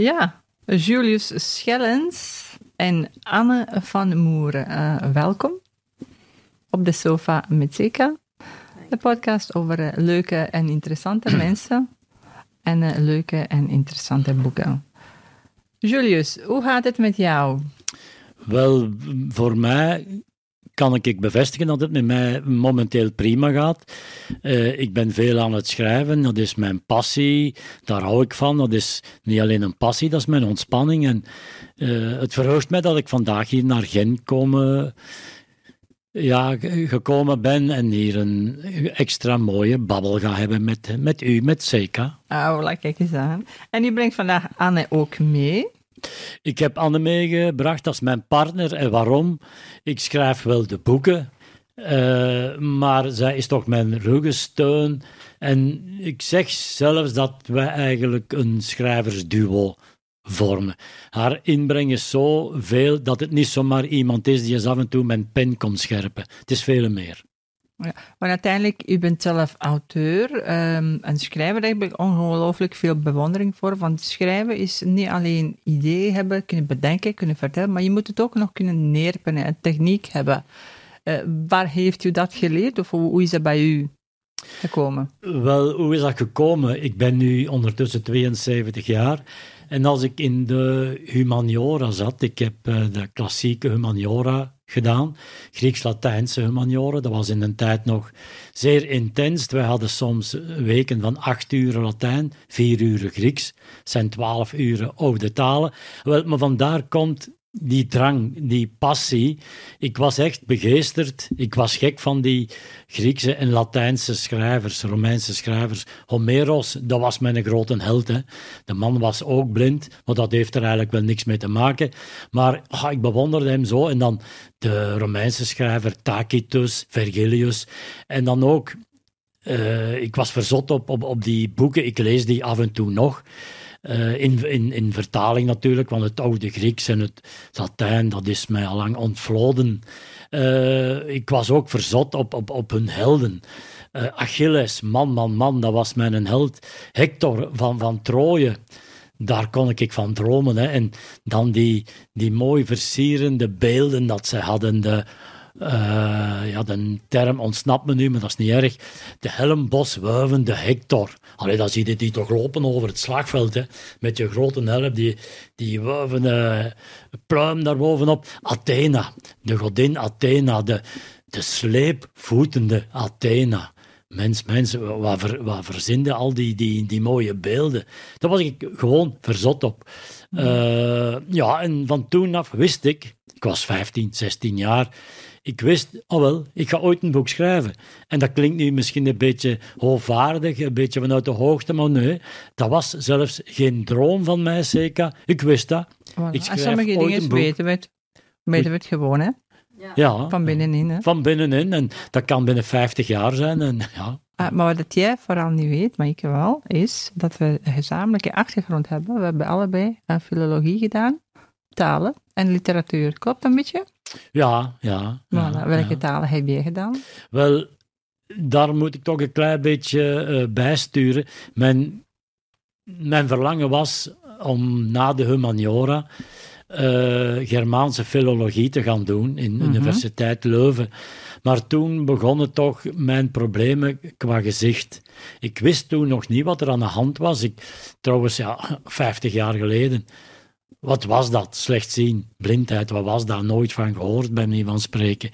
Ja, Julius Schellens en Anne van Moeren. Uh, welkom op de sofa met Zeka. De podcast over uh, leuke en interessante mensen en uh, leuke en interessante boeken. Julius, hoe gaat het met jou? Wel, voor mij kan ik bevestigen dat het met mij momenteel prima gaat. Uh, ik ben veel aan het schrijven, dat is mijn passie, daar hou ik van. Dat is niet alleen een passie, dat is mijn ontspanning. En uh, het verheugt mij dat ik vandaag hier naar Gent komen, ja, gekomen ben en hier een extra mooie babbel ga hebben met, met u, met Seka. Oh, kijk eens aan. En u brengt vandaag Anne ook mee. Ik heb Anne meegebracht als mijn partner. En waarom? Ik schrijf wel de boeken, uh, maar zij is toch mijn ruggensteun. En ik zeg zelfs dat wij eigenlijk een schrijversduo vormen. Haar inbreng is zo veel dat het niet zomaar iemand is die eens af en toe met pen komt scherpen. Het is veel meer. Ja, maar uiteindelijk, u bent zelf auteur um, en schrijver. Daar heb ik ongelooflijk veel bewondering voor. Want schrijven is niet alleen ideeën hebben, kunnen bedenken, kunnen vertellen, maar je moet het ook nog kunnen neerpennen en techniek hebben. Uh, waar heeft u dat geleerd of hoe, hoe is dat bij u gekomen? Wel, hoe is dat gekomen? Ik ben nu ondertussen 72 jaar. En als ik in de humaniora zat, ik heb uh, de klassieke humaniora gedaan. Grieks-Latijnse humaniora. Dat was in een tijd nog zeer intens. We hadden soms weken van acht uur Latijn, vier uur Grieks. Zijn twaalf uren oude talen. Wel, maar vandaar komt die drang, die passie. Ik was echt begeesterd. Ik was gek van die Griekse en Latijnse schrijvers, Romeinse schrijvers. Homeros, dat was mijn grote held. Hè. De man was ook blind, maar dat heeft er eigenlijk wel niks mee te maken. Maar oh, ik bewonderde hem zo. En dan de Romeinse schrijver Tacitus, Vergilius. En dan ook, uh, ik was verzot op, op, op die boeken. Ik lees die af en toe nog. Uh, in, in, in vertaling natuurlijk, want het oude Grieks en het Latijn, dat is mij al lang ontvloden. Uh, ik was ook verzot op, op, op hun helden. Uh, Achilles, man, man, man, dat was mijn held. Hector van, van Troje, daar kon ik van dromen. Hè. En dan die, die mooi versierende beelden dat ze hadden, de ja, de term ontsnapt me nu, maar dat is niet erg. De helmbos wuivende Hector. Allee, dan zie je die toch lopen over het slagveld, hè, met je grote helm, die, die wuivende pluim daarbovenop. Athena, de godin Athena, de, de sleepvoetende Athena. Mens, mensen, wat, ver, wat verzinden al die, die, die mooie beelden? Daar was ik gewoon verzot op. Uh, ja, en van toen af wist ik, ik was 15, 16 jaar, ik wist, oh wel, ik ga ooit een boek schrijven. En dat klinkt nu misschien een beetje hoogvaardig, een beetje vanuit de hoogte, maar nee, dat was zelfs geen droom van mij, zeker. Ik wist dat. Voilà. Ik schrijf sommige dingen weten we het, weten we het gewoon, hè? Ja. ja. Van binnenin, hè? Van binnenin, en dat kan binnen 50 jaar zijn, en ja. Ah, maar wat jij vooral niet weet, maar ik wel, is dat we een gezamenlijke achtergrond hebben. We hebben allebei een filologie gedaan, talen en literatuur. Klopt dat een beetje? Ja, ja. Voilà. Welke talen heb je gedaan? Wel, daar moet ik toch een klein beetje uh, bijsturen. Mijn, mijn verlangen was om na de humaniora uh, Germaanse filologie te gaan doen in de mhm. Universiteit Leuven. Maar toen begonnen toch mijn problemen qua gezicht. Ik wist toen nog niet wat er aan de hand was. Ik, trouwens, ja, 50 jaar geleden wat was dat? Slecht zien, blindheid, wat was dat? Nooit van gehoord, bij mij van spreken.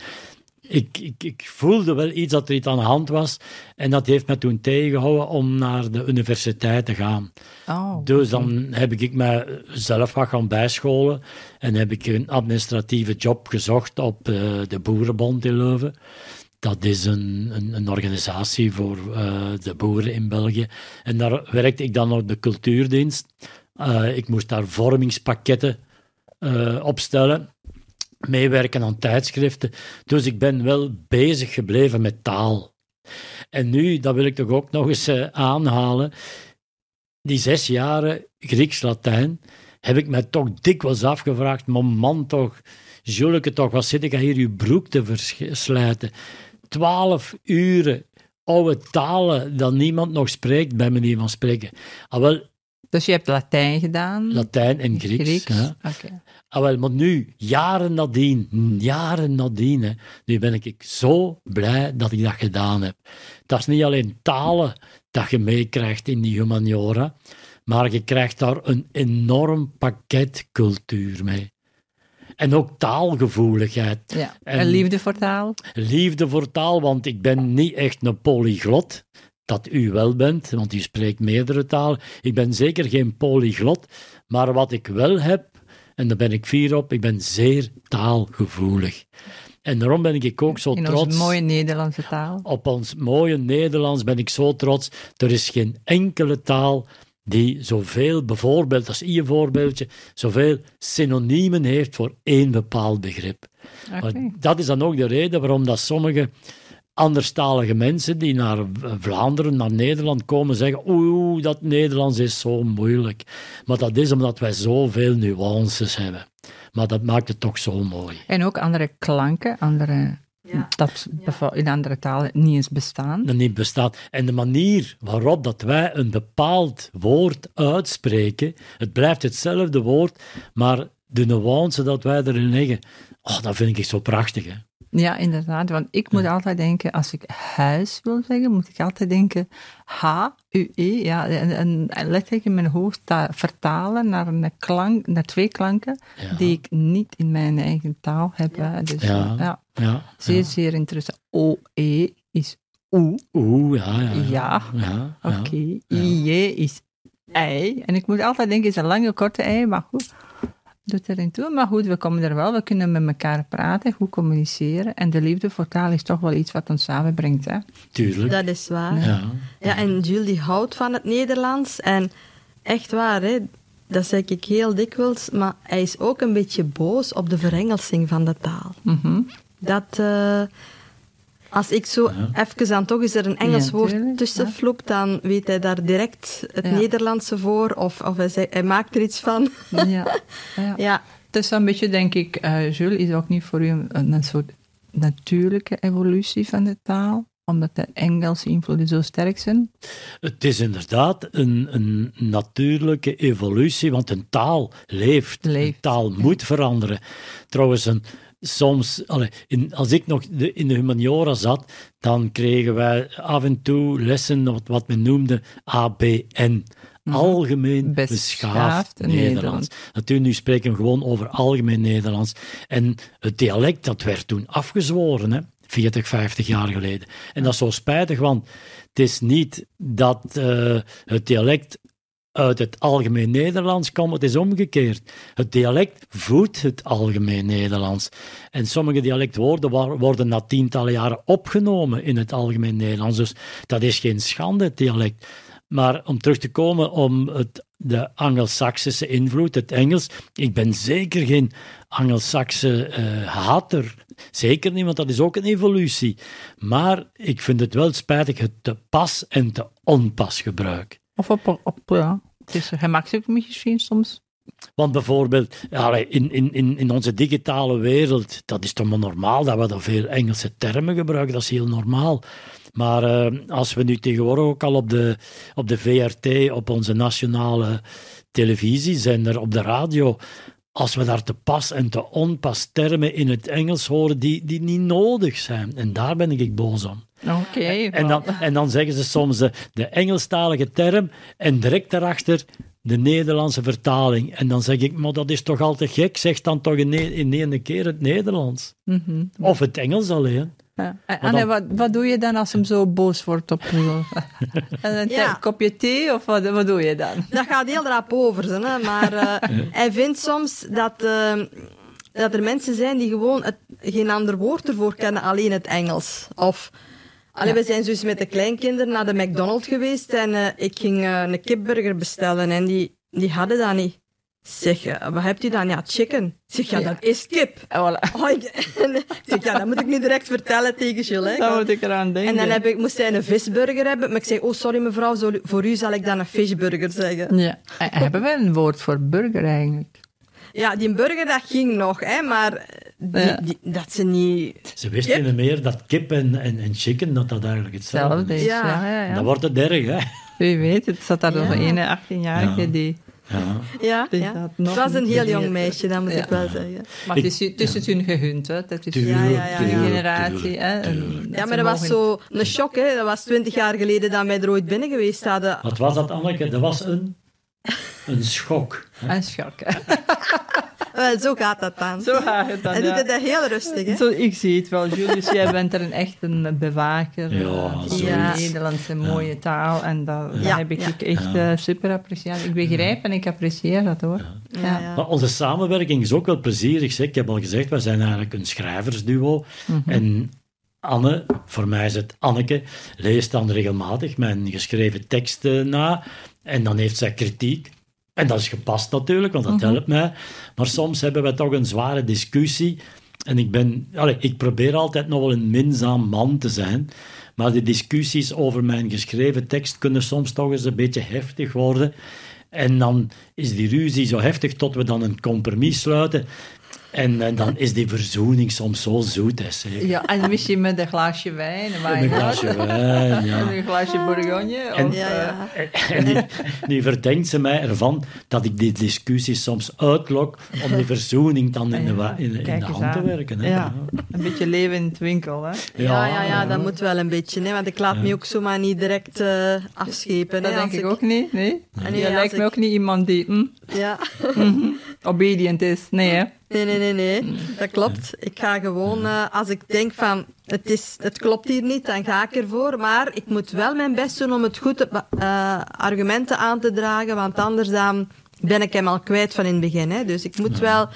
Ik, ik, ik, voelde wel iets dat er iets aan de hand was. En dat heeft me toen tegengehouden om naar de universiteit te gaan. Oh, dus dan heb ik mij zelf wat gaan bijscholen. En heb ik een administratieve job gezocht op uh, de Boerenbond in Leuven. Dat is een, een, een organisatie voor uh, de boeren in België. En daar werkte ik dan op de cultuurdienst. Uh, ik moest daar vormingspakketten uh, opstellen, meewerken aan tijdschriften. Dus ik ben wel bezig gebleven met taal. En nu, dat wil ik toch ook nog eens uh, aanhalen, die zes jaren Grieks-Latijn, heb ik mij toch dikwijls afgevraagd, maar man toch, Juleke toch, wat zit ik hier je broek te verslijten? Twaalf uren oude talen dat niemand nog spreekt, bij manier van spreken. Ah, wel, Dus je hebt Latijn gedaan? Latijn en Grieks. Grieks, ja. oké. Ah, wel, maar nu, jaren nadien, jaren nadien, hè, nu ben ik zo blij dat ik dat gedaan heb. Dat is niet alleen talen dat je meekrijgt in die humaniora, maar je krijgt daar een enorm pakket cultuur mee. En ook taalgevoeligheid. Ja. En- En liefde voor taal? Liefde voor taal, want ik ben niet echt een polyglot. Dat u wel bent, want u spreekt meerdere talen. Ik ben zeker geen polyglot, maar wat ik wel heb, en daar ben ik fier op, ik ben zeer taalgevoelig. En daarom ben ik ook zo trots. onze mooie Nederlandse taal. Op ons mooie Nederlands ben ik zo trots. Er is geen enkele taal die zoveel, bijvoorbeeld, als je voorbeeldje, zoveel synoniemen heeft voor één bepaald begrip. Dat is dan ook de reden waarom dat sommige anderstalige mensen die naar Vlaanderen, naar Nederland komen, zeggen oeh, dat Nederlands is zo moeilijk. Maar dat is omdat wij zoveel nuances hebben. Maar dat maakt het toch zo mooi. En ook andere klanken, andere, Ja. dat in andere talen niet eens bestaan. dat niet bestaat. En de manier waarop dat wij een bepaald woord uitspreken, het blijft hetzelfde woord, maar de nuance dat wij erin leggen, oh, dat vind ik zo prachtig. Hè? Ja, inderdaad. Want ik moet altijd denken, als ik huis wil zeggen, moet ik altijd denken H-U-E. Ja, en, en, en letterlijk in mijn hoofd ta- vertalen naar, een klank, naar twee klanken Ja. die ik niet in mijn eigen taal heb. hè. Dus, Ja. ja, Ja, zeer, ja. zeer interessant. O-E is oe. Oeh, ja, ja. Ja. ja, ja. Oké. I-J is ei. En ik moet altijd denken, is een lange, korte ei, maar goed. Doet erin toe. Maar goed, we komen er wel. We kunnen met elkaar praten, goed communiceren. En de liefde voor taal is toch wel iets wat ons samenbrengt. Hè? Tuurlijk. Dat is waar. Ja. Ja, en Jules die houdt van het Nederlands. En echt waar, hè, dat zeg ik heel dikwijls. Maar hij is ook een beetje boos op de verengelsing van de taal. Mhm. Dat, eh, als ik zo even dan toch eens er een Engels Ja, woord tuurlijk, tussen ja. vloep, dan weet hij daar direct het Ja. Nederlandse voor. Of, of hij, maakt er iets van. Ja. ja. ja, Het is een beetje, denk ik, eh Jules, is ook niet voor u een, een soort natuurlijke evolutie van de taal? Omdat de Engelse invloeden zo sterk zijn? Het is inderdaad een, een natuurlijke evolutie, want een taal leeft. Leeft, Een taal moet veranderen. Trouwens, een, soms, allee, in, als ik nog de, in de humaniora zat, dan kregen wij af en toe lessen wat, wat men noemde ABN. Algemeen Beschaafd beschaafd Nederlands. Nederlands. Natuurlijk, nu spreken we gewoon over algemeen Nederlands. En het dialect, dat werd toen afgezworen, hè, 40, 50 jaar geleden. En dat is zo spijtig, want het is niet dat eh, het dialect uit het algemeen Nederlands komt, het is omgekeerd. Het dialect voedt het algemeen Nederlands. En sommige dialectwoorden worden na tientallen jaren opgenomen in het algemeen Nederlands. Dus dat is geen schande, het dialect. Maar om terug te komen om het, de Angelsaksische invloed, het Engels. Ik ben zeker geen Angelsakse eh hater. Zeker niet, want dat is ook een evolutie. Maar ik vind het wel spijtig het te pas en te onpas gebruik. Of op, op ja. Het is gemakkelijk misschien soms. Want bijvoorbeeld, in, in, in, onze digitale wereld, dat is toch maar normaal dat we dan veel Engelse termen gebruiken, dat is heel normaal. Maar eh, als we nu tegenwoordig ook al op de, op de VRT, op onze nationale televisiezender, op de radio, als we daar te pas en te onpas termen in het Engels horen die, die niet nodig zijn. En daar ben ik boos om. Oké. En dan, en dan zeggen ze soms de, de Engelstalige term en direct daarachter de Nederlandse vertaling. En dan zeg ik, maar dat is toch altijd gek, zeg dan toch in, één keer het Nederlands. Mhm. Of het Engels alleen. Ja. En dan- Anne, wat, wat doe je dan als hem zo boos wordt op je? een Ja. kopje thee of wat, wat doe je dan? dat gaat heel rap over. Ze, hè. Maar eh, hij vindt soms dat, eh, dat er mensen zijn die gewoon het, geen ander woord ervoor kennen, alleen het Engels. Of... Allee, we zijn dus met de kleinkinderen naar de McDonald's geweest en eh, ik ging eh, een kipburger bestellen en die, die hadden dat niet. Zeg, eh, wat hebt u dan? Ja, chicken. Zeg, ja, dat is kip. En voilà. Oh, ik, zeg, ja, dat moet ik nu direct vertellen tegen Gilles. hè. Dan moet ik eraan denken. En dan heb ik, moest hij een visburger hebben, maar ik zei, oh sorry mevrouw, zo- voor u zal ik dan een fishburger zeggen. Ja. En hebben we een woord voor burger eigenlijk? Ja, die burger, dat ging nog, hè, maar die, Ja. die- dat ze niet... Ze wisten niet meer dat kip en, en, en chicken, dat dat eigenlijk hetzelfde is. Ja. Ja, ja, ja. Dan wordt het erg, hè. Wie weet, het zat daar nog een 18-jarige Ja. die... Ja. Ja, ja. Het was een heel jong meisje, dat moet Ja. ik wel zeggen. Maar het is, het is het hun gehund, hè. Dat is Tuurlijk, Ja, ja, ja, generatie, hè. Ja, maar dat was zo een shock, hè. Dat was twintig jaar geleden dat wij er ooit binnen geweest hadden. Wat was dat, Anneke? Dat was een, een schok. Een schok, hè. Wel, zo gaat dat dan. Zo gaat het dan, Hij doet het echt heel rustig, hè. Zo, ik zie het wel, Julius. Jij bent er een echt een bewaker Ja, eh, de Nederlandse mooie taal. En dat, dat Ja, heb ik echt eh, super apprecieerd. Ik begrijp en ik apprecieer dat, hoor. Ja, ja. Maar onze samenwerking is ook wel plezierig. Zeg. Ik heb al gezegd, wij zijn eigenlijk een schrijversduo. En Anne, voor mij is het Anneke, leest dan regelmatig mijn geschreven teksten na. En dan heeft zij kritiek. En dat is gepast natuurlijk, want dat helpt mij. Maar soms hebben we toch een zware discussie. En ik ben... Allee, ik probeer altijd nog wel een minzaam man te zijn. Maar de discussies over mijn geschreven tekst kunnen soms toch eens een beetje heftig worden. En dan is die ruzie zo heftig tot we dan een compromis sluiten. En, en dan is die verzoening soms zo zoet. Hè, zeg. Ja, en misschien met een glaasje wijn. Een Met een glaasje wijn, ja. En een glaasje bourgogne. En- of, Ja, eh, ja. En nu, nu verdenkt ze mij ervan dat ik die discussie soms uitlok om die verzoening dan in de, in, de hand te werken. Hè. Ja, een beetje leven in het winkel, hè. Ja, ja, ja, dat moet wel een beetje, hè. Want ik laat me ook zomaar niet direct eh, afschepen, Dat hè. denk ik ook niet, nee. Als lijkt me ik- ook niet iemand die hm, Ja. Obedient is. Nee, hè. Nee, nee, nee, nee. Dat klopt. Ik ga gewoon, eh, als ik denk van, het, is, het klopt hier niet, dan ga ik ervoor. Maar ik moet wel mijn best doen om het goed te, eh, argumenten aan te dragen, want anders dan ben ik hem al kwijt van in het begin. Hè. Dus ik moet wel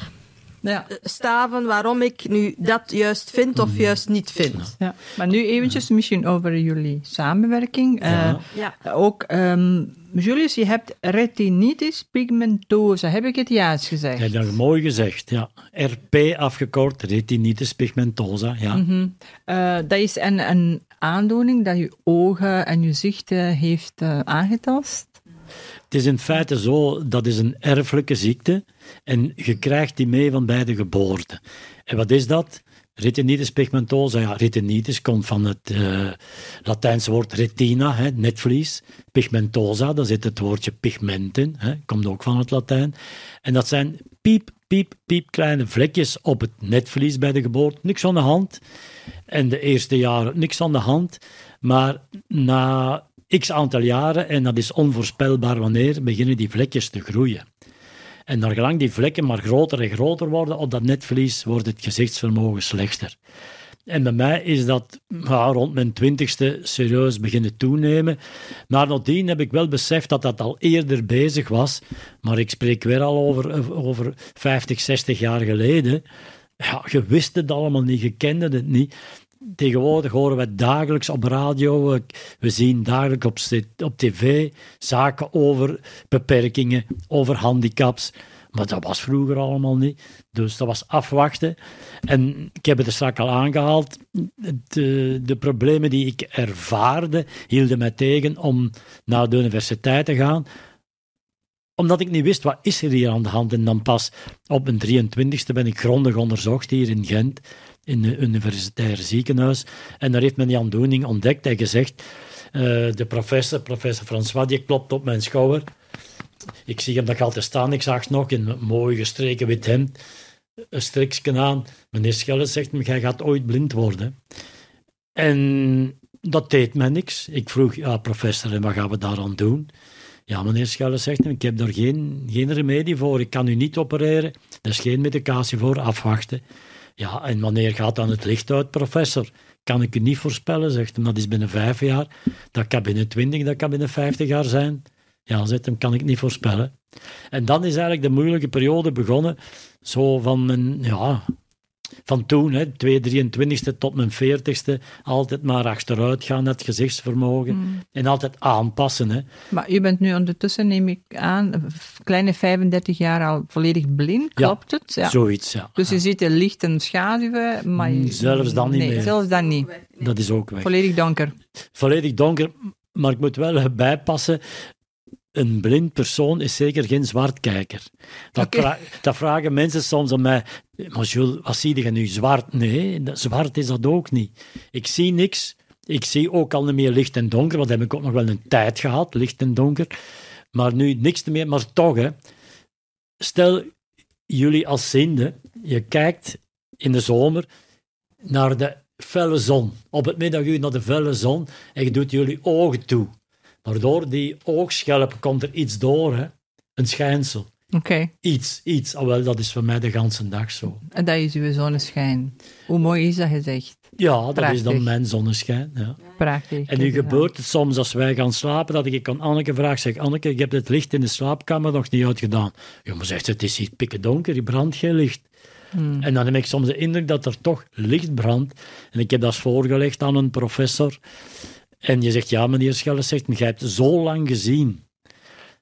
Ja. staven waarom ik nu dat juist vind of juist niet vind. Ja, maar nu eventjes misschien over jullie samenwerking. Eh, Ja. Ja. ook, ehm, Julius, je hebt retinitis pigmentosa. Heb ik het juist gezegd? Ja, dat is mooi gezegd. Ja. RP afgekort, retinitis pigmentosa. Ja. Mhm. Eh, dat is een, een aandoening dat je ogen en je zicht eh, heeft eh, aangetast. Het is in feite zo, dat is een erfelijke ziekte en je krijgt die mee van bij de geboorte. En wat is dat? Retinitis pigmentosa, ja, retinitis komt van het eh, Latijnse woord retina, hè, netvlies. Pigmentosa, daar zit het woordje pigment in, hè, komt ook van het Latijn. En dat zijn piep, piep, piep kleine vlekjes op het netvlies bij de geboorte. Niks aan de hand. En de eerste jaren niks aan de hand. Maar na x aantal jaren, en dat is onvoorspelbaar wanneer, beginnen die vlekjes te groeien. En naar gelang die vlekken maar groter en groter worden op dat netvlies, wordt het gezichtsvermogen slechter. En bij mij is dat rond mijn twintigste serieus beginnen toenemen. Maar nadien heb ik wel beseft dat dat al eerder bezig was. Maar ik spreek weer al over, over 50, 60 jaar geleden. Ja, je wist het allemaal niet, je kende het niet. Tegenwoordig horen we dagelijks op radio, we- zien dagelijks op, op tv zaken over beperkingen, over handicaps. Maar dat was vroeger allemaal niet. Dus dat was afwachten. En ik heb het er straks al aangehaald. De, de problemen die ik ervaarde, hielden mij tegen om naar de universiteit te gaan omdat ik niet wist, wat is er hier aan de hand? En dan pas op mijn 23e ben ik grondig onderzocht hier in Gent, in het universitair ziekenhuis. En daar heeft men die aandoening ontdekt en gezegd, eh, de professor, professor François, die klopt op mijn schouder. Ik zie hem nog altijd staan, ik zag nog in een mooi gestreken wit hemd, een striksken aan. Meneer Schelle zegt me, jij gaat ooit blind worden. En dat deed mij niks. Ik vroeg, ja professor, en wat gaan we daaraan doen? Ja, meneer Schelle zegt, ik heb daar geen, geen remedie voor. Ik kan u niet opereren. Er is geen medicatie voor. Afwachten. Ja, en wanneer gaat dan het licht uit, professor? Kan ik u niet voorspellen, zegt hem. Dat is binnen vijf jaar. Dat kan binnen twintig, dat kan binnen vijftig jaar zijn. Ja, zegt hem, kan ik niet voorspellen. En dan is eigenlijk de moeilijke periode begonnen. Zo van mijn, ja, van toen, hè, 223ste tot mijn 40ste, altijd maar achteruit gaan, het gezichtsvermogen. En altijd aanpassen. Hè. Maar u bent nu ondertussen, neem ik aan, kleine 35 jaar al volledig blind, Ja, klopt het? Ja. Zoiets, ja. Dus je ziet de licht en schaduwen, maar... je- Mm, zelfs dan niet nee, meer. zelfs dan niet. Dat is ook weg. Volledig donker. Volledig donker, maar ik moet wel bijpassen. Een blind persoon is zeker geen zwartkijker. Dat, vra- dat vragen mensen soms aan mij. Maar Jules, wat zie je nu? Zwart? Nee, zwart is dat ook niet. Ik zie niks. Ik zie ook al niet meer licht en donker, want dat heb ik ook nog wel een tijd gehad, licht en donker. Maar nu niks meer. Maar toch, hè. Stel, jullie als ziende, je kijkt in de zomer naar de felle zon. Op het middaguur naar de felle zon en je doet jullie ogen toe. Maar door die oogschelp komt er iets door, hè? een schijnsel. Oké, Iets, iets. Ah, wel, dat is voor mij de ganse dag zo. en dat is uw zonneschijn. Hoe mooi is dat gezegd? Ja, dat is dan mijn zonneschijn. Ja. Prachtig. En nu gebeurt het soms als wij gaan slapen, dat ik aan Anneke vraag, zeg, Anneke, ik heb het licht in de slaapkamer nog niet uitgedaan. Ja, maar zegt ze, het is hier pikken donker, hier brandt geen licht. Hmm. En dan heb ik soms de indruk dat er toch licht brandt. En ik heb dat voorgelegd aan een professor. En je zegt, ja, meneer Schelles zegt, maar jij hebt zo lang gezien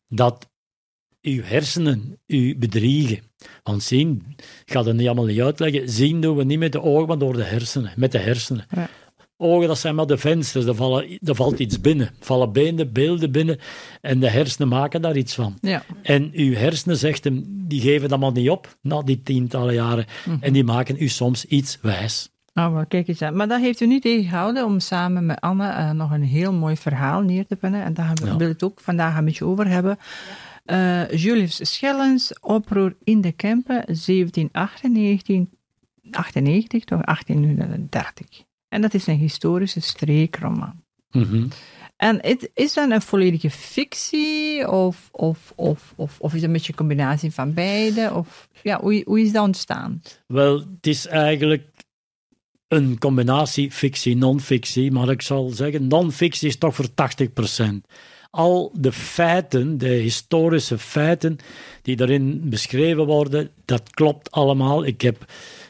dat uw hersenen u bedriegen. Want zien, ik ga het niet allemaal niet uitleggen, zien doen we niet met de ogen, maar door de hersenen, met de hersenen. Ja. Ogen, dat zijn maar de vensters, er, vallen, er valt iets binnen. vallen beelden, beelden binnen en de hersenen maken daar iets van. Ja, En uw hersenen, zegt hem, die geven dat maar niet op na die tientallen jaren. En die maken u soms iets wijs. Oh, wel, kijk eens aan. Maar dat heeft u niet tegengehouden om samen met Anne eh, nog een heel mooi verhaal neer te pennen. En daar gaan we- Ja. wil ik het ook vandaag een beetje over hebben. Eh Julius Schellens, oproer in de Kempen, 1798, 98 toch 1830. En dat is een historische streekroman. Mhm. En het, is dat een volledige fictie of, of, of, of, of is het een beetje een combinatie van beide? Of, ja, hoe, hoe is dat ontstaan? Wel, het is eigenlijk een combinatie fictie, non-fictie. Maar ik zal zeggen, non-fictie is toch voor 80%. Al de feiten, de historische feiten die daarin beschreven worden, dat klopt allemaal. Ik heb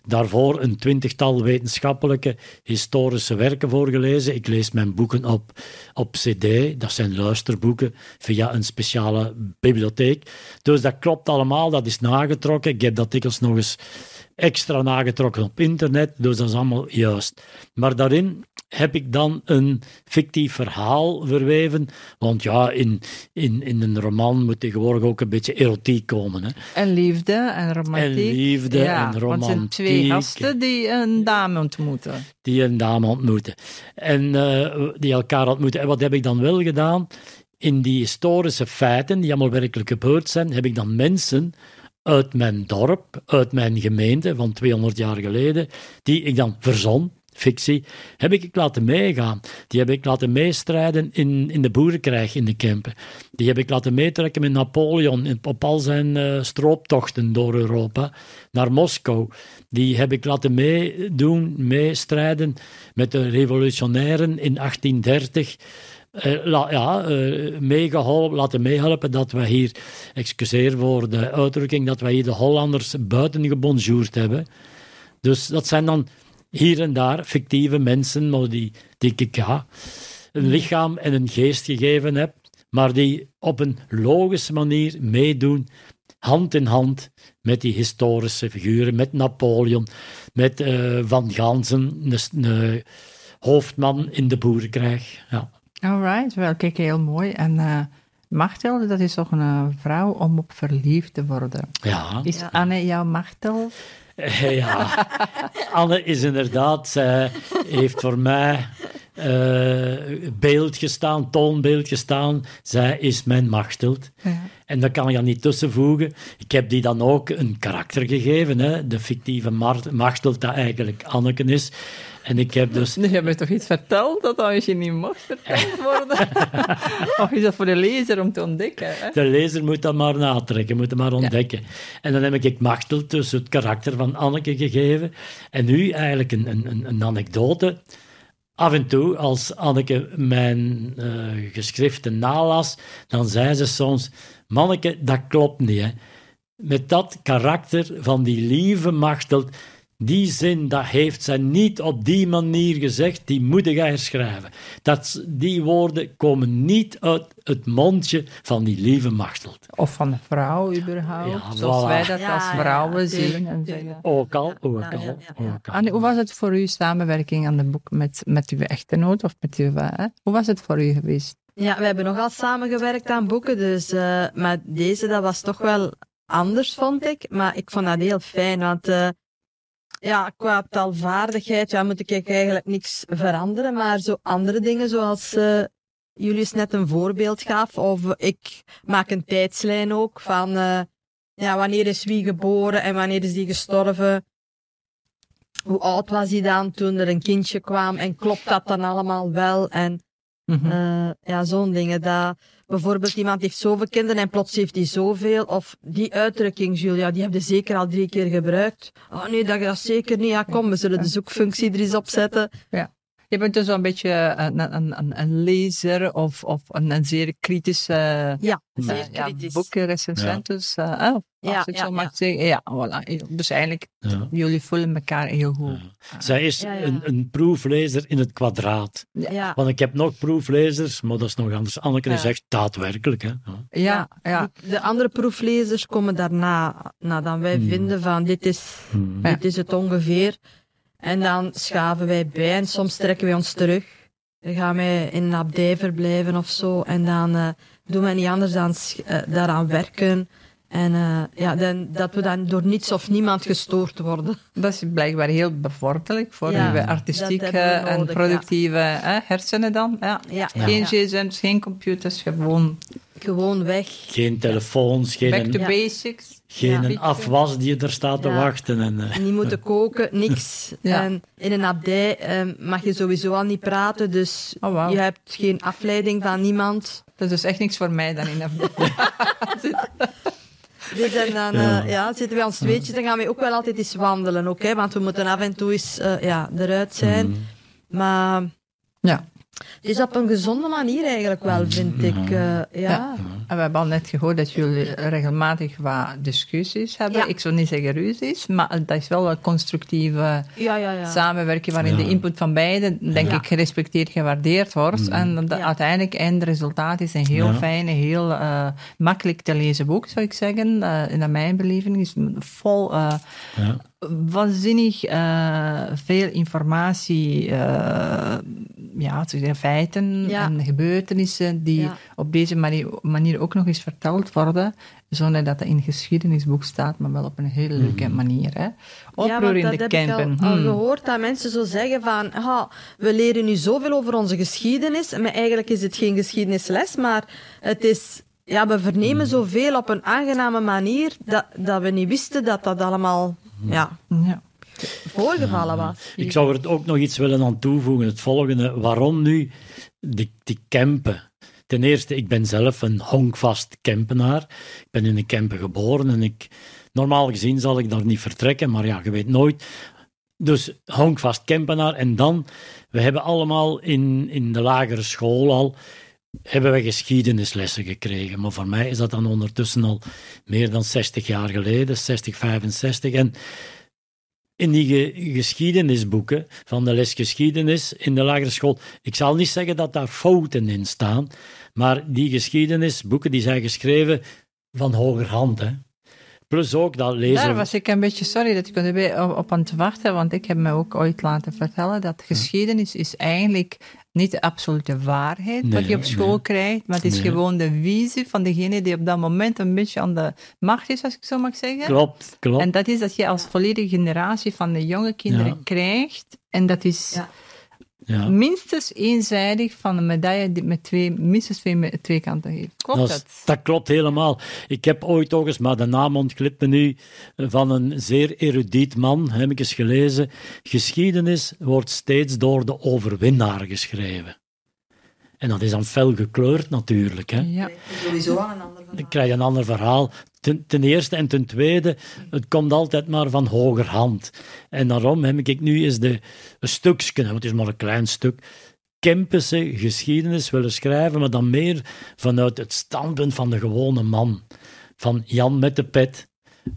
daarvoor een twintigtal wetenschappelijke historische werken voorgelezen. Ik lees mijn boeken op, op CD, dat zijn luisterboeken, via een speciale bibliotheek. Dus dat klopt allemaal, dat is nagetrokken. Ik heb dat dikwijls nog eens extra nagetrokken op internet, dus dat is allemaal juist. Maar daarin heb ik dan een fictief verhaal verweven, want ja, in, in, in een roman moet tegenwoordig ook een beetje erotiek komen. Hè. En liefde en romantiek. En liefde ja, en Want het zijn twee romantiek. gasten die een dame ontmoeten. die een dame ontmoeten. En eh, die elkaar ontmoeten. En wat heb ik dan wel gedaan? In die historische feiten, die allemaal werkelijk gebeurd zijn, heb ik dan mensen uit mijn dorp, uit mijn gemeente van 200 jaar geleden, die ik dan verzon, fictie, heb ik laten meegaan. Die heb ik laten meestrijden in, in de boerenkrijg in de Kempen. Die heb ik laten meetrekken met Napoleon op al zijn eh, strooptochten door Europa naar Moskou. Die heb ik laten meedoen, meestrijden met de revolutionairen in 1830. Eh, la- ja, eh, meegeholpen, laten meehelpen dat wij hier, excuseer voor de uitdrukking, dat wij hier de Hollanders buiten gebonjourd hebben. Dus dat zijn dan hier en daar fictieve mensen, maar die, die ik ja, een lichaam en een geest gegeven heb, maar die op een logische manier meedoen, hand in hand met die historische figuren, met Napoleon, met eh, Van Gansen, een, een hoofdman in de boerenkrijg. Ja. Alright, wel, kijk, heel mooi. En eh Machtel, dat is toch een eh, vrouw om op verliefd te worden. Ja. Is Ja. Anne jouw Machtel? Eh, ja, Anne is inderdaad, zij heeft voor mij eh, beeld gestaan, toonbeeld gestaan. Zij is mijn machteld. Ja. En daar kan ik aan niet tussenvoegen. Ik heb die dan ook een karakter gegeven, hè? de fictieve machteld, dat eigenlijk Anneke is. En ik heb dus Je hebt me toch iets verteld dat dat je niet mocht verteld worden? of is dat voor de lezer om te ontdekken? Hè? De lezer moet dat maar natrekken, moet het maar ontdekken. En dan heb ik Machtel dus het karakter van Anneke gegeven. En nu eigenlijk een, een, een- een anekdote. Af en toe, als Anneke mijn eh, geschriften nalas, dan zei ze soms: Manneke, dat klopt niet. Hè. Met dat karakter van die lieve Machtel, die zin, dat heeft zij niet op die manier gezegd, die moet jij herschrijven. Dat, die woorden komen niet uit het mondje van die lieve Machtel. Of van de vrouw überhaupt, Ja, zoals voilà. wij dat Ja, als vrouwen zien. En zeggen. Ook al, ook al, ook al. Annie, hoe was het voor u samenwerking aan de boek met, met uw echtgenoot of met uw, hè? Hoe was het voor u geweest? Ja, we hebben nogal samengewerkt aan boeken, dus, uh, maar deze, dat was toch wel anders, vond ik. Maar ik vond dat heel fijn, want uh, ja, qua taalvaardigheid ja, moet ik eigenlijk niks veranderen, maar zo andere dingen zoals uh, Julius net een voorbeeld gaf, of ik maak een tijdslijn ook van ja, wanneer is wie geboren en wanneer is die gestorven. Hoe oud was hij dan toen er een kindje kwam en klopt dat dan allemaal wel? En Mm -hmm. ja, zo'n dingen. Dat bijvoorbeeld iemand heeft zoveel kinderen en plots heeft hij zoveel. Of die uitdrukking, Julia, die heb je zeker al drie keer gebruikt. Oh nee, dat dat zeker niet. Ja, kom, we zullen de zoekfunctie er eens op zetten. Ja. Je bent dus een beetje een, een, een lezer of, of een, een zeer kritische ja, zeer kritisch. ja, boekenrecensent. Ja. Dus, uh, oh, als ja, ik zo ja, mag zeggen. Ja, voilà. Dus eigenlijk, jullie voelen elkaar heel goed. Zij is Een, een proeflezer in het kwadraat. Want ik heb nog proeflezers, maar dat is nog anders. Anneke ja. zegt daadwerkelijk. Hè. Ja, ja. De andere proeflezers komen daarna, nadat wij hmm. vinden van dit is, hmm. dit is het ongeveer. En dan schaven wij bij en soms trekken wij ons terug. Dan gaan wij in een abdij verblijven of zo. En dan uh, doen we niet anders dan uh, daaraan werken. En uh, ja, dan, dat we dan door niets of niemand gestoord worden. Dat is blijkbaar heel bevorderlijk voor ja, uw artistieke en productieve ja. hersenen dan. Ja. ja. Geen gsm's, geen computers, gewoon... Gewoon weg. Geen telefoons, geen... Back to basics. Geen afwas die er staat te wachten. En, uh. Niet moeten koken, niks. En in een abdij uh, mag je sowieso al niet praten, dus oh, wow. je hebt geen afleiding van niemand. Dat is dus echt niks voor mij dan in een abdij. Dus en dan ja. Uh, ja, zitten we aan ons tweetjes, dan gaan we ook wel altijd eens wandelen. Hè, want we moeten af en toe eens uh, ja, eruit zijn. Mm. Maar ja. Het is op een gezonde manier eigenlijk wel, vind ik. Uh, ja. En we hebben al net gehoord dat jullie regelmatig wat discussies hebben. Ik zou niet zeggen ruzies, maar dat is wel een constructieve samenwerking waarin de input van beiden, denk ik, gerespecteerd, gewaardeerd wordt. Mm. En dat uiteindelijk eindresultaat is een heel fijne, heel uh, makkelijk te lezen boek, zou ik zeggen. Uh, in mijn beleving is vol waanzinnig uh, veel informatie, uh, ja, feiten en gebeurtenissen die op deze manier, manier, ook nog eens verteld worden, zonder dat het in geschiedenisboek staat, maar wel op een hele leuke hmm. manier. Hè. Oproer in de campen. Ik al, al hmm. gehoord dat mensen zo zeggen van, ha, we leren nu zoveel over onze geschiedenis, maar eigenlijk is het geen geschiedenisles, maar het is ja, we vernemen hmm. zoveel op een aangename manier dat, dat we niet wisten dat dat allemaal ja, ja. voorgevallen was. Ik zou er ook nog iets willen aan toevoegen. Het volgende. Waarom nu die, die campen? Ten eerste, ik ben zelf een honkvast Kempenaar. Ik ben in een Kempen geboren en ik... Normaal gezien zal ik daar niet vertrekken, maar ja, je weet nooit. Dus honkvast Kempenaar. En dan, we hebben allemaal in, in de lagere school al hebben we geschiedenislessen gekregen. Maar voor mij is dat dan ondertussen al meer dan 60 jaar geleden, 60, 65. En in die ge geschiedenisboeken van de les geschiedenis in de lagere school, ik zal niet zeggen dat daar fouten in staan, maar die geschiedenisboeken die zijn geschreven van hogerhand. Hè. Plus ook dat lezen. Daar was ik een beetje sorry dat ik er op aan te wachten, want ik heb me ook ooit laten vertellen dat geschiedenis is eigenlijk niet de absolute waarheid wat je op school krijgt, maar het is gewoon de visie van degene die op dat moment een beetje aan de macht is, als ik zo mag zeggen. Klopt, klopt. En dat is dat je als volledige generatie van de jonge kinderen krijgt. En dat is ja. Minstens eenzijdig van een medaille die met twee, minstens twee, twee kanten heeft. Klopt dat? Dat, dat klopt helemaal. Ik heb ooit ook eens, maar de naam ontglipt me nu, van een zeer erudiet man, heb ik eens gelezen. Geschiedenis wordt steeds door de overwinnaar geschreven. En dat is dan fel gekleurd natuurlijk. Hè. Ja, sowieso een ander verhaal. Dan krijg je een ander verhaal. Ten, ten, eerste en ten tweede, het komt altijd maar van hogerhand. En daarom heb ik nu eens de, een stukje, het is maar een klein stuk, Kempische geschiedenis willen schrijven, maar dan meer vanuit het standpunt van de gewone man. Van Jan met de pet,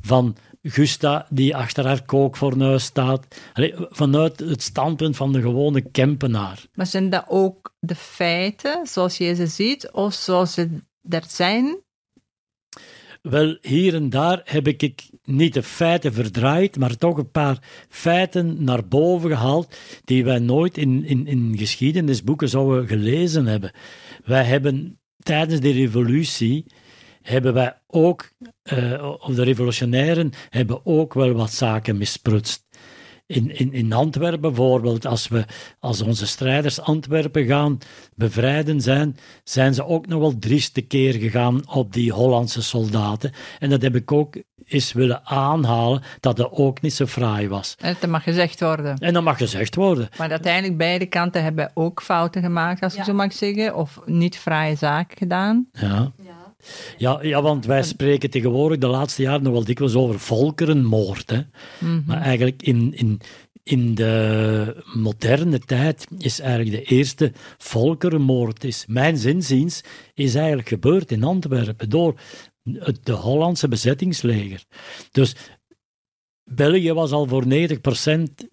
van Gusta die achter haar kookfornuis staat. Allee, vanuit het standpunt van de gewone Kempenaar. Maar zijn dat ook de feiten zoals je ze ziet, of zoals ze er zijn? Wel, hier en daar heb ik niet de feiten verdraaid, maar toch een paar feiten naar boven gehaald die wij nooit in, in, in geschiedenisboeken zouden gelezen hebben. wij hebben tijdens de revolutie hebben wij ook, uh, of de revolutionairen hebben ook wel wat zaken misprutst. In, in, in Antwerpen bijvoorbeeld, als, we, als onze strijders Antwerpen gaan bevrijden zijn, zijn ze ook nog wel drieste keer gegaan op die Hollandse soldaten. En dat heb ik ook eens willen aanhalen, dat dat ook niet zo fraai was. En dat mag gezegd worden. En dat mag gezegd worden. Maar uiteindelijk beide kanten hebben ook fouten gemaakt, als ja. ik zo mag zeggen, of niet fraaie zaken gedaan. Ja. Ja, ja, want wij spreken tegenwoordig de laatste jaren nog wel dikwijls over volkerenmoord. Hè. Mhm. Maar eigenlijk in, in, in de moderne tijd is eigenlijk de eerste volkerenmoord, is, mijn zinziens, is eigenlijk gebeurd in Antwerpen door het de Hollandse bezettingsleger. Dus België was al voor 90%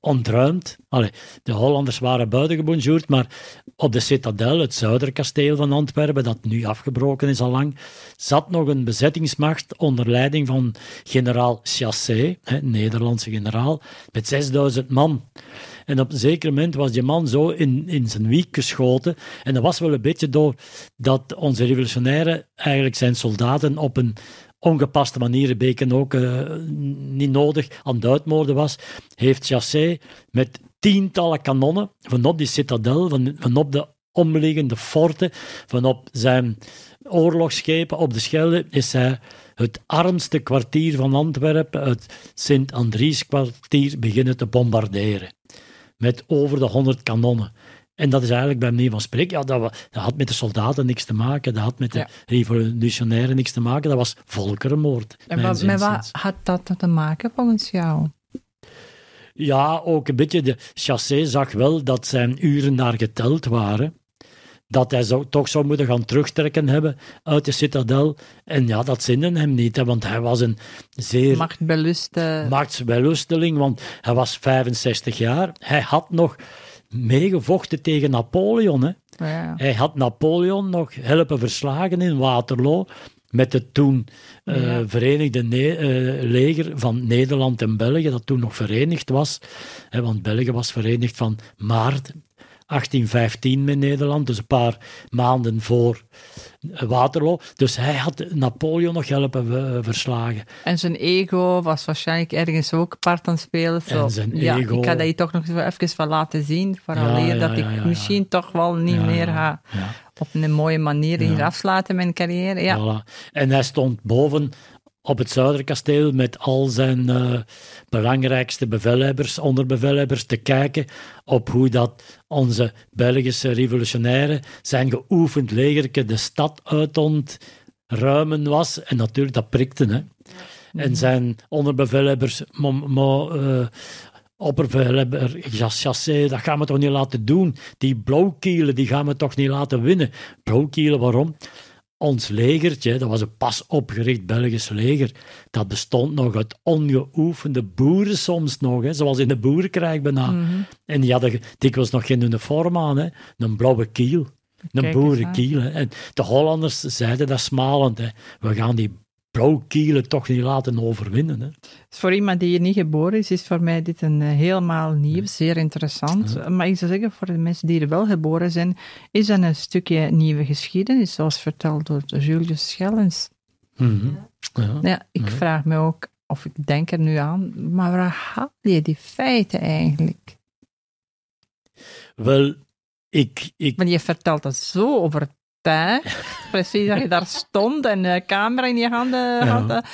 ontruimd. Allee, de Hollanders waren buitengebonjourd, maar op de Citadel, het zuiderkasteel van Antwerpen, dat nu afgebroken is al lang, zat nog een bezettingsmacht onder leiding van generaal Chassé, een Nederlandse generaal, met 6000 man. En op een zeker moment was die man zo in, in zijn wiek geschoten. En dat was wel een beetje door dat onze revolutionairen eigenlijk zijn soldaten op een ongepaste manier beken ook uh, niet nodig aan het was, heeft Chassé met tientallen kanonnen van op die citadel, van, van op de omliggende forten, van op zijn oorlogsschepen op de Schelde, is hij het armste kwartier van Antwerpen, het Sint-Andries kwartier, beginnen te bombarderen. Met over de honderd kanonnen. En dat is eigenlijk bij manier van spreken. Ja, dat, dat, had met de soldaten niks te maken. Dat had met de ja. revolutionairen niks te maken. Dat was volkerenmoord. En wat, met wat had dat te maken volgens jou? Ja, ook een beetje. De chassé zag wel dat zijn uren daar geteld waren. Dat hij zo, toch zou moeten gaan terugtrekken hebben uit de citadel. En ja, dat zinde hem niet, hè, want hij was een zeer... Machtbeluste... Machtsbelusteling, want hij was 65 jaar. Hij had nog meegevochten tegen Napoleon. Hè. Ja. Hij had Napoleon nog helpen verslagen in Waterloo met het toen uh, Ja. verenigde ne- eh, leger van Nederland en België, dat toen nog verenigd was. Hè, want België was verenigd van maart 1815 met Nederland, dus een paar maanden voor eh, Waterloo. Dus hij had Napoleon nog helpen eh, verslagen. En zijn ego was waarschijnlijk ergens ook part aan het spelen. Zo. En zijn ja, ego- Ik ga dat je toch nog even van laten zien. Vooral Ja, eer ja, dat ik misschien toch wel niet meer ga ja. Op een mooie manier hier afsluiten mijn carrière. Ja. Voilà. En hij stond boven op het Zuiderkasteel met al zijn eh, belangrijkste bevelhebbers, onderbevelhebbers, te kijken op hoe dat onze Belgische revolutionairen zijn geoefend legerke de stad uit ontruimen was. En natuurlijk, dat prikte. Hè. En zijn onderbevelhebbers, mo, mo, eh, opperbevelhebber Chassé, dat gaan we toch niet laten doen. Die blauwkielen, die gaan we toch niet laten winnen. Blauwkielen, waarom? Ons legertje, dat was een pas opgericht Belgisch leger, dat bestond nog uit ongeoefende boeren soms nog, hè, zoals in de boerenkrijg bijna. En die hadden dikwijls nog geen uniform aan, hè, een blauwe kiel. Een boerenkiel. En de Hollanders zeiden dat smalend. Hè. We gaan die blauwkielen toch niet laten overwinnen. Hè. Dus voor iemand die hier niet geboren is, is voor mij dit een eh, helemaal nieuw, zeer interessant. Maar ik zou zeggen, voor de mensen die er wel geboren zijn, is dat een stukje nieuwe geschiedenis, zoals verteld door Julius Schellens. Mhm. Ja. Ja, ik vraag me ook, of ik denk er nu aan, maar waar haal je die feiten eigenlijk? Wel, ik, ik, Want je vertelt dat zo overtuigd, precies dat je daar stond en een camera in je handen had.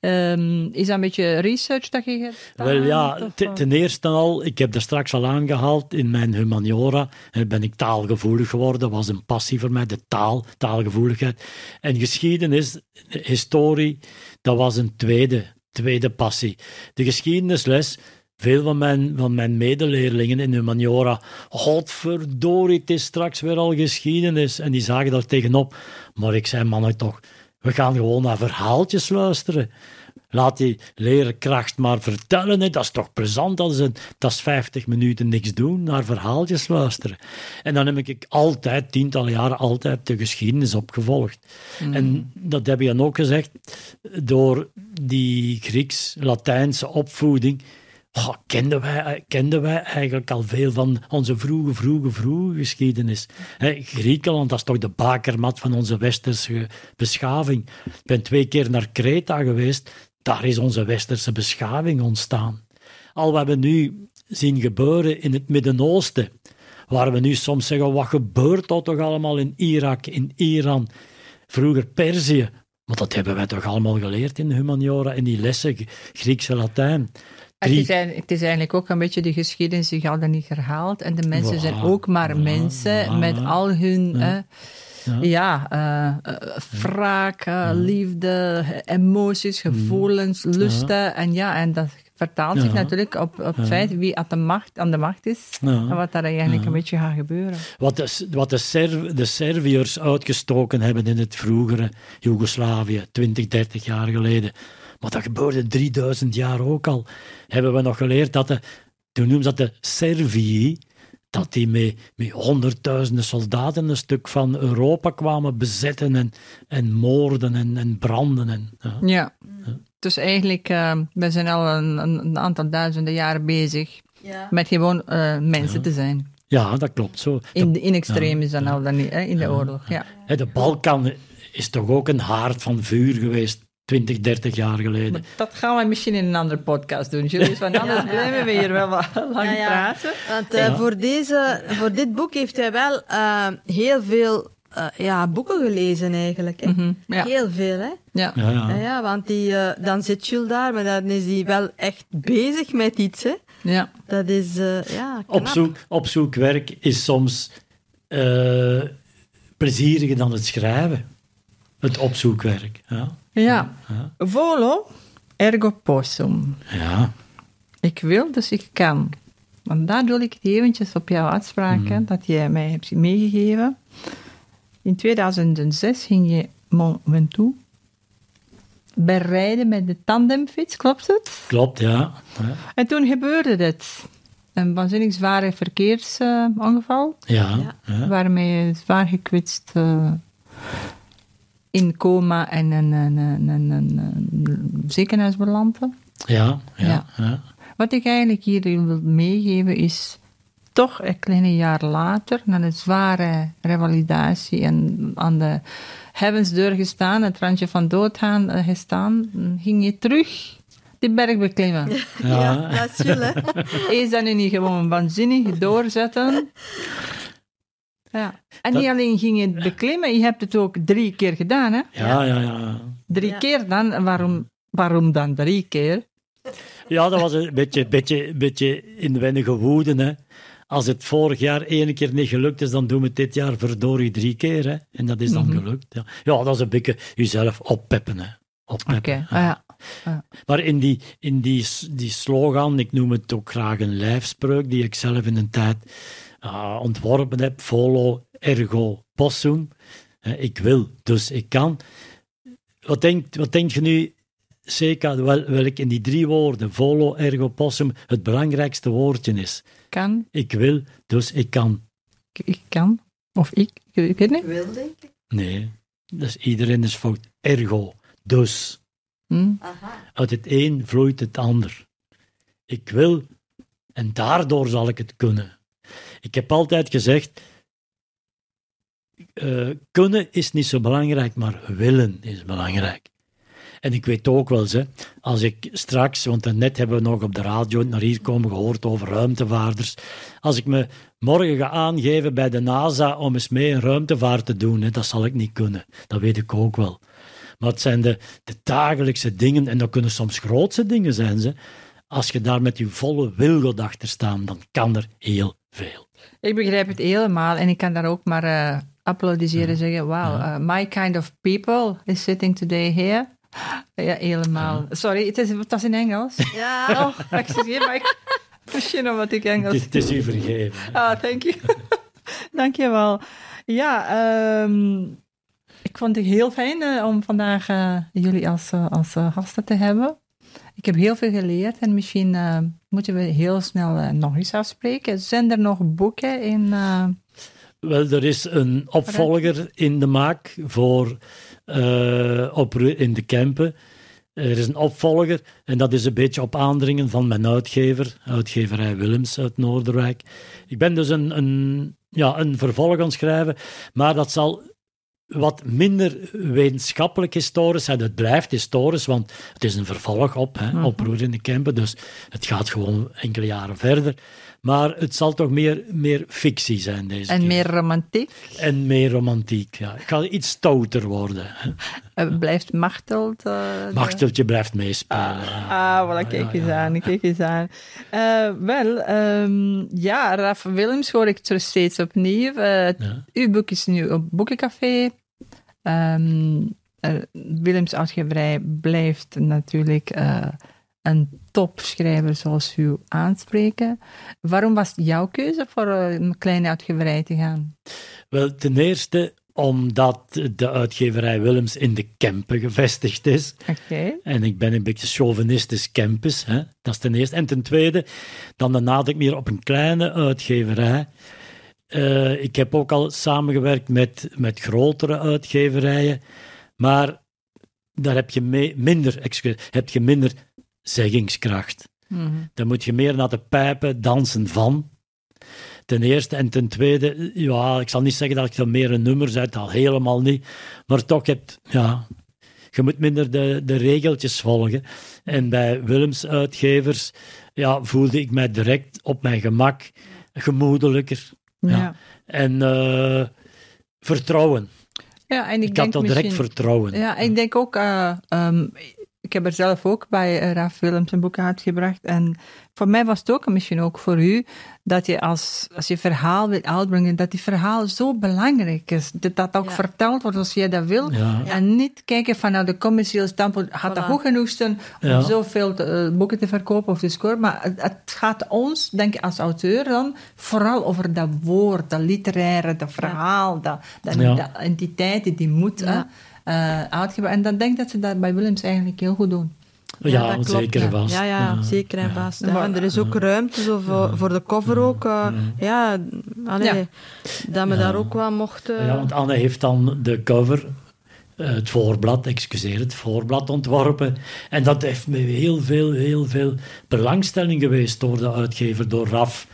Ehm, is dat een beetje research dat je gedaan Wel ja, hebt, wat? ten eerste al, ik heb er straks al aangehaald in mijn humaniora, en ben ik taalgevoelig geworden, dat was een passie voor mij, de taal, taalgevoeligheid. En geschiedenis, historie, dat was een tweede, tweede passie. De geschiedenisles, veel van mijn, van mijn medeleerlingen in humaniora, godverdorie, het is straks weer al geschiedenis. En die zagen daar tegenop. Maar ik zei, mannen toch, we gaan gewoon naar verhaaltjes luisteren. Laat die leerkracht maar vertellen. Hè. Dat is toch plezant. Dat is, een, dat is 50 minuten niks doen, naar verhaaltjes luisteren. En dan heb ik altijd, tientallen jaren, altijd de geschiedenis opgevolgd. En dat heb je dan ook gezegd. Door die Grieks-Latijnse opvoeding oh, kenden, wij, kenden wij eigenlijk al veel van onze vroege, vroege, vroege geschiedenis. Griekenland, dat is toch de bakermat van onze westerse beschaving. Ik ben twee keer naar Kreta geweest, daar is onze westerse beschaving ontstaan. Al wat we nu zien gebeuren in het Midden-Oosten, waar we nu soms zeggen, wat gebeurt dat toch allemaal in Irak, in Iran, vroeger Perzië, maar dat hebben wij toch allemaal geleerd in de humaniora, in die lessen, Griekse Latijn. Het is, het is, eigenlijk ook een beetje de geschiedenis die hadden niet herhaald. En de mensen zijn ook maar mensen met al hun... Ja. Ja, uh, wraak, liefde, emoties, gevoelens, lusten. En ja, en dat vertaalt zich natuurlijk op, op het feit wie aan de macht, aan de macht is en wat daar eigenlijk een beetje gaat gebeuren. Wat, de, wat de, Serv, de Serviërs uitgestoken hebben in het vroegere Joegoslavië, 20, 30 jaar geleden. Maar dat gebeurde 3000 jaar ook al. Hebben we nog geleerd dat de, toen noemen ze dat de Servië, dat die met, met honderdduizenden soldaten een stuk van Europa kwamen bezetten en, en moorden en, en branden. En, ja. ja. Dus eigenlijk, uh, we zijn al een, een, aantal duizenden jaren bezig ja. met gewoon uh, mensen te zijn. Ja, dat klopt. Zo. In, de, in extreem is dan al dan niet, hè, in de oorlog. Ja. De Balkan is toch ook een haard van vuur geweest 20, 30 jaar geleden. Maar dat gaan we misschien in een andere podcast doen, Julius, want anders blijven we hier wel wat lang praten. Want uh, voor, deze, voor dit boek heeft hij wel uh, heel veel uh, ja, boeken gelezen eigenlijk. Hè. Mm -hmm, Heel veel, hè? Ja. Ja, ja. ja want die, dan zit Jules daar, maar dan is hij wel echt bezig met iets, hè? Ja. Dat is, ja, Op, zoek, op zoekwerk is soms plezieriger dan het schrijven. Het opzoekwerk, ja. Ja. Volo, ergo possum. Ja. Ik wil, dus ik kan. Want daar wil ik het eventjes op jouw uitspraken, mm. dat jij mij hebt meegegeven. In 2006 ging je Mont Ventoux bereiden met de tandemfiets, klopt het? Klopt, ja. ja. En toen gebeurde dit. Een waanzinnig zware verkeersongeval. Uh, ja, ja. Waarmee je zwaar gekwetst uh, in coma en een, een, een, een, een ziekenhuis belanden. Ja, ja, ja, Wat ik eigenlijk hier wil meegeven is toch een kleine jaar later, na een zware revalidatie en aan de heavensdeur gestaan, het randje van doodgaan eh, gestaan, ging je terug die berg beklimmen. Ja, ja dat is chill, Is dat nu niet gewoon waanzinnig doorzetten? Ja. En niet alleen ging je beklimmen, je hebt het ook drie keer gedaan, hè? Ja, ja, ja. Drie keer dan? Waarom, waarom dan drie keer? Ja, dat was een beetje, beetje, beetje inwendige woede, hè. Als het vorig jaar één keer niet gelukt is, dan doen we het dit jaar verdorie drie keer, hè. En dat is dan mhm. gelukt, ja. Ja, dat is een beetje jezelf oppeppen, hè. Oppeppen. Oké, ah, ja. Ja. Maar in, die, in die, die slogan, ik noem het ook graag een lijfspreuk, die ik zelf in een tijd uh, ontworpen heb, volo ergo possum. Uh, ik wil, dus ik kan. Wat denk, wat denk je nu, zeker wel, welk in die drie woorden, volo ergo possum, het belangrijkste woordje is? Kan. Ik wil, dus ik kan. Ik, ik kan. Of ik, ik weet niet. Wil, denk ik. Nee, dus iedereen is fout. Ergo, dus. Hm? Aha. Uit het een vloeit het ander. Ik wil, en daardoor zal ik het kunnen. Ik heb altijd gezegd, uh, kunnen is niet zo belangrijk, maar willen is belangrijk. En ik weet ook wel, hè, als ik straks, want net hebben we nog op de radio naar hier komen gehoord over ruimtevaarders. Als ik me morgen ga aangeven bij de NASA om eens mee een ruimtevaart te doen, dat zal ik niet kunnen. Dat weet ik ook wel. Maar het zijn de, de dagelijkse dingen, en dat kunnen soms grootse dingen zijn. Ze. Als je daar met je volle wil achter staan, dan kan er heel veel. Ik begrijp het helemaal en ik kan daar ook maar uh, applaudisseren en zeggen: Wow, uh, my kind of people is sitting today here. Ja, helemaal. Sorry, het, is, het was in Engels. Ja. Oh, excuseer, maar ik, misschien omdat ik Engels... Het, het is u vergeven. Ah, thank you. Dank je wel. Ja, um, ik vond het heel fijn uh, om vandaag uh, jullie als, uh, als gasten te hebben. Ik heb heel veel geleerd en misschien moeten we heel snel nog eens afspreken. Zijn er nog boeken in... Wel, er is een opvolger in de maak voor op, in de Kempen. Er is een opvolger en dat is een beetje op aandringen van mijn uitgever, uitgeverij Willems uit Noorderwijk. Ik ben dus een, een, ja, een vervolg aan schrijven, maar dat zal wat minder wetenschappelijk historisch. Het blijft historisch, want het is een vervolg op, hè, Mhm. oproer in de Kempen, dus het gaat gewoon enkele jaren verder. Maar het zal toch meer, meer fictie zijn deze En keer. meer romantiek. En meer romantiek, ja. Ik ga iets stouter worden. hè. Eh, blijft Machteld... eh, de- Machteltje blijft meespelen. ja. Ah, voilà, kijk ja, eens ja. aan, kijk eens aan. Eh, wel, ehm, ja, Raf Willems hoor ik terug steeds opnieuw. Uw boek is nu op Boekencafé. Eh, Willems uitgeverij blijft natuurlijk eh, een topschrijver zoals u aanspreken. Waarom was het jouw keuze voor eh, een kleine uitgeverij te gaan? Wel, ten eerste omdat de uitgeverij Willems in de Kempen gevestigd is. Oké. En ik ben een beetje chauvinistisch campus. Hè? Dat is ten eerste. En ten tweede, dan de nadruk meer op een kleine uitgeverij. Eh, ik heb ook al samengewerkt met, met grotere uitgeverijen. Maar daar heb je mee- minder, excuus, heb je minder zeggingskracht. Mhm. Dan moet je meer naar de pijpen dansen van. Ten eerste. En ten tweede, ja, ik zal niet zeggen dat ik er meer een nummers uithaal, helemaal niet. Maar toch, heb, ja, je moet minder de, de regeltjes volgen. En bij Willems uitgevers ja, voelde ik mij direct op mijn gemak, gemoedelijker. Ja. En eh, vertrouwen. ja, en ik, Ik, denk had al direct misschien- vertrouwen. Ja, ik denk ook, eh, ehm, ik heb er zelf ook bij eh, Raf Willems een boek uitgebracht. En voor mij was het ook, en misschien ook voor u, dat je als, als je verhaal wil uitbrengen, dat die verhaal zo belangrijk is. Dat dat ook Ja. verteld wordt als jij dat wil. Ja. En niet kijken vanuit de commerciële standpunt, gaat dat goed genoeg zijn om Ja. zoveel te- eh, boeken te verkopen of te scoren. Maar het, het gaat ons, denk ik, als auteur dan, vooral over dat woord, dat literaire, dat verhaal, dat, dat, Ja. dat entiteit die die moet Ja. Eh, uitgebracht. En dan denk ik dat ze dat bij Willems eigenlijk heel goed doen. Ja, dat klopt, zeker ja. vast. Ja, ja, zeker en ja. vast. Maar- Ja. En er is ook ruimte zo voor, voor de cover ook. eh, ja, allee, Ja. dat we daar ook wat mochten... Ja, want Anne heeft dan de cover, eh, het voorblad, excuseer, het voorblad ontworpen. En dat heeft me heel veel, heel veel belangstelling geweest door de uitgever, door Raf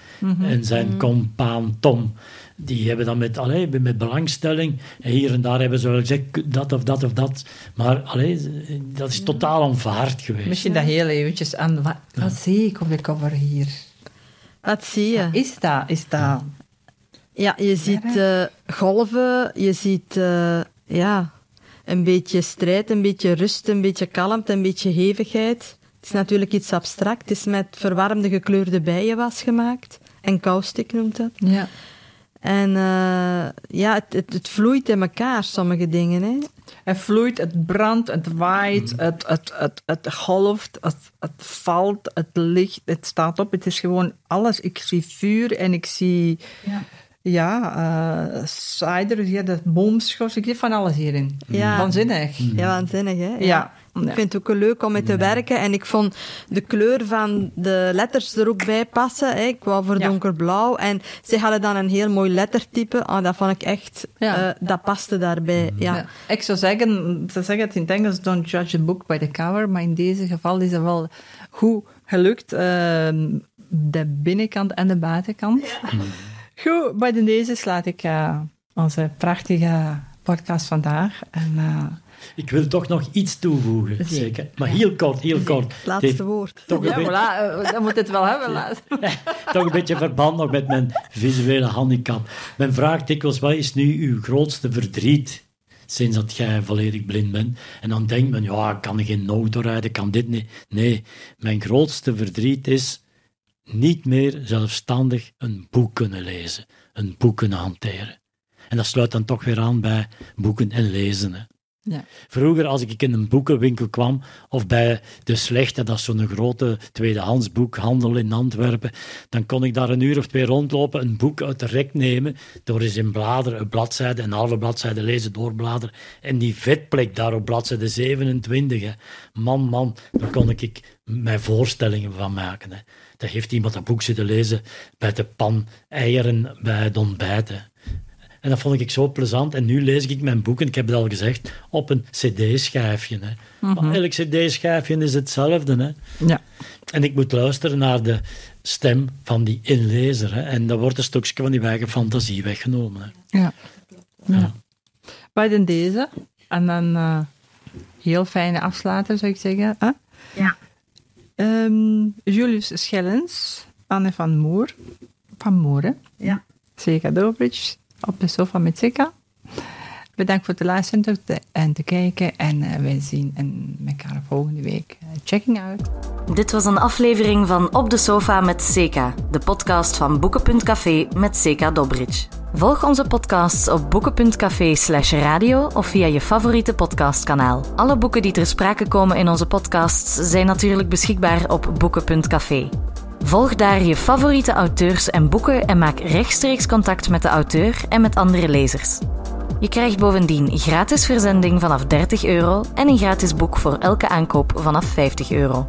en zijn compaan Tom. Die hebben dan met, allee, met belangstelling, en hier en daar hebben ze wel gezegd, dat of dat of dat. Maar allee, dat is totaal aanvaard geweest. Misschien dat heel eventjes aan. Wat, wat zie ik op de cover hier? Wat zie je? Is dat? Is dat? Ja, je ziet eh, golven, je ziet eh, ja, een beetje strijd, een beetje rust, een beetje kalmte, een beetje hevigheid. Het is natuurlijk iets abstract. Het is met verwarmde gekleurde bijenwas gemaakt. En caustic noemt dat. Ja. En eh, ja, het, het, het vloeit in elkaar, sommige dingen. Hè. Het vloeit, het brandt, het waait, het, het, het, het golft, het, het valt, het ligt, het staat op. Het is gewoon alles. Ik zie vuur en ik zie, Ja. ja, eh cider, ja, de boomschors. Ik zie van alles hierin. Ja. Waanzinnig. Ja, waanzinnig, hè? Ja. Ik vind het ook leuk om mee te werken. En ik vond de kleur van de letters er ook bij passen. Hè. Ik wou voor Ja. donkerblauw. En ze hadden dan een heel mooi lettertype. Oh, dat vond ik echt... Ja. eh, dat paste daarbij, ja. Ja. Ik zou zeggen, ze zeggen het in het Engels, don't judge a book by the cover, maar in deze geval is het wel goed gelukt. ehm, de binnenkant en de buitenkant. Goed, bij deze slaat ik eh, onze prachtige podcast vandaag. En, eh, Ik wil toch nog iets toevoegen, Zeker. zeker. Maar heel kort, heel kort. Laatste woord. toch ja, beetje- voilà, eh, dan moet het wel hebben. laat. toch een beetje verband nog met mijn visuele handicap. Men vraagt dikwijls, wat is nu uw grootste verdriet sinds dat jij volledig blind bent? En dan denkt men, ja, ik kan geen auto rijden, ik kan dit niet. Nee, mijn grootste verdriet is niet meer zelfstandig een boek kunnen lezen, een boek kunnen hanteren. En dat sluit dan toch weer aan bij boeken en lezen. Hè. Vroeger, als ik in een boekenwinkel kwam, of bij De Slechte, dat is zo'n grote tweedehands boekhandel in Antwerpen, dan kon ik daar een uur of twee rondlopen, een boek uit de rek nemen, door eens in bladeren, een bladzijde, een halve bladzijde lezen, doorbladeren, en die vetplek daar op bladzijde 27, hè. man, man, daar kon ik mij voorstellingen van maken. Hè. Daar heeft iemand dat boek zitten lezen bij de pan eieren bij het ontbijt. En dat vond ik zo plezant. En nu lees ik mijn boeken, ik heb het al gezegd, op een cd-schijfje. hè. Maar elk cd-schijfje is hetzelfde. Hè. Ja. En ik moet luisteren naar de stem van die inlezer. Hè. En dan wordt een stukje van die eigen fantasie weggenomen. Hè. Ja. ja. Bij dan deze. En dan eh, heel fijne afsluiter, zou ik zeggen. Ja. Ehm, Julius Schellens, Anne van Moer. Van Moer, hè? Ja. Seka Dobridge, op de sofa met Seka. Bedankt voor het luisteren en te kijken. En eh, wij zien en elkaar volgende week. Eh, checking out. Dit was een aflevering van Op de Sofa met Seka, de podcast van Boeken.café met Seka Dobridge. Volg onze podcasts op boeken.café slash radio of via je favoriete podcastkanaal. Alle boeken die ter sprake komen in onze podcasts zijn natuurlijk beschikbaar op boeken.café. Volg daar je favoriete auteurs en boeken en maak rechtstreeks contact met de auteur en met andere lezers. Je krijgt bovendien gratis verzending vanaf 30 euro en een gratis boek voor elke aankoop vanaf 50 euro.